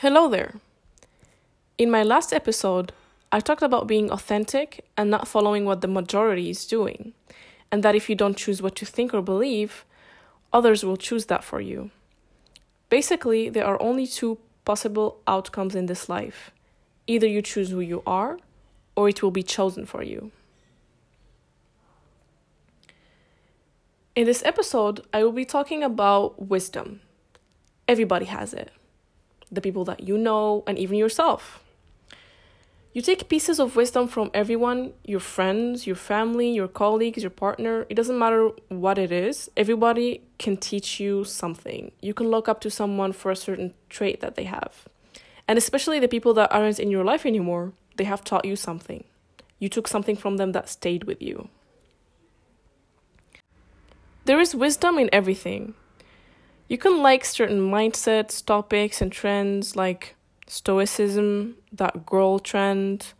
Hello there. In my last episode, I talked about being authentic and not following what the majority is doing, and that if you don't choose what you think or believe, others will choose that for you. Basically, there are only two possible outcomes in this life either you choose who you are, or it will be chosen for you. In this episode, I will be talking about wisdom. Everybody has it the people that you know, and even yourself. You take pieces of wisdom from everyone your friends, your family, your colleagues, your partner. It doesn't matter what it is, everybody can teach you something. You can look up to someone for a certain trait that they have. And especially the people that aren't in your life anymore, they have taught you something. You took something from them that stayed with you. There is wisdom in everything. You can like certain mindsets, topics, and trends like stoicism, that girl trend,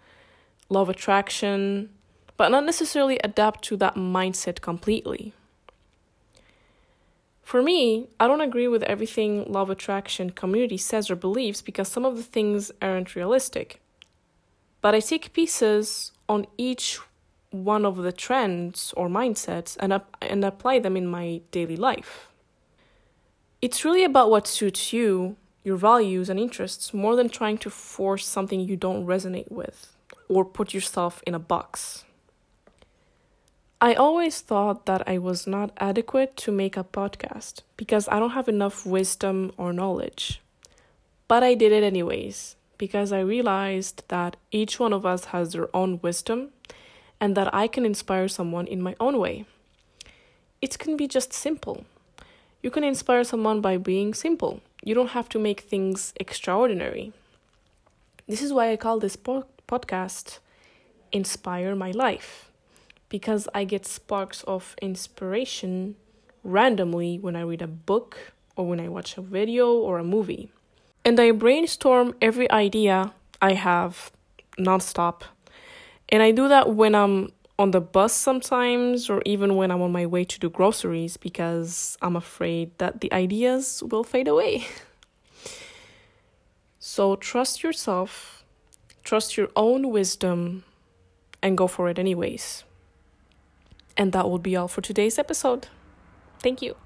law of attraction, but not necessarily adapt to that mindset completely. For me, I don't agree with everything law of attraction community says or believes because some of the things aren't realistic. But I take pieces on each one of the trends or mindsets and, up, and apply them in my daily life. It's really about what suits you, your values and interests, more than trying to force something you don't resonate with or put yourself in a box. I always thought that I was not adequate to make a podcast because I don't have enough wisdom or knowledge. But I did it anyways because I realized that each one of us has their own wisdom and that I can inspire someone in my own way. It can be just simple. You can inspire someone by being simple. You don't have to make things extraordinary. This is why I call this po- podcast Inspire My Life, because I get sparks of inspiration randomly when I read a book or when I watch a video or a movie. And I brainstorm every idea I have nonstop. And I do that when I'm on the bus sometimes, or even when I'm on my way to do groceries, because I'm afraid that the ideas will fade away. so trust yourself, trust your own wisdom, and go for it anyways. And that will be all for today's episode. Thank you.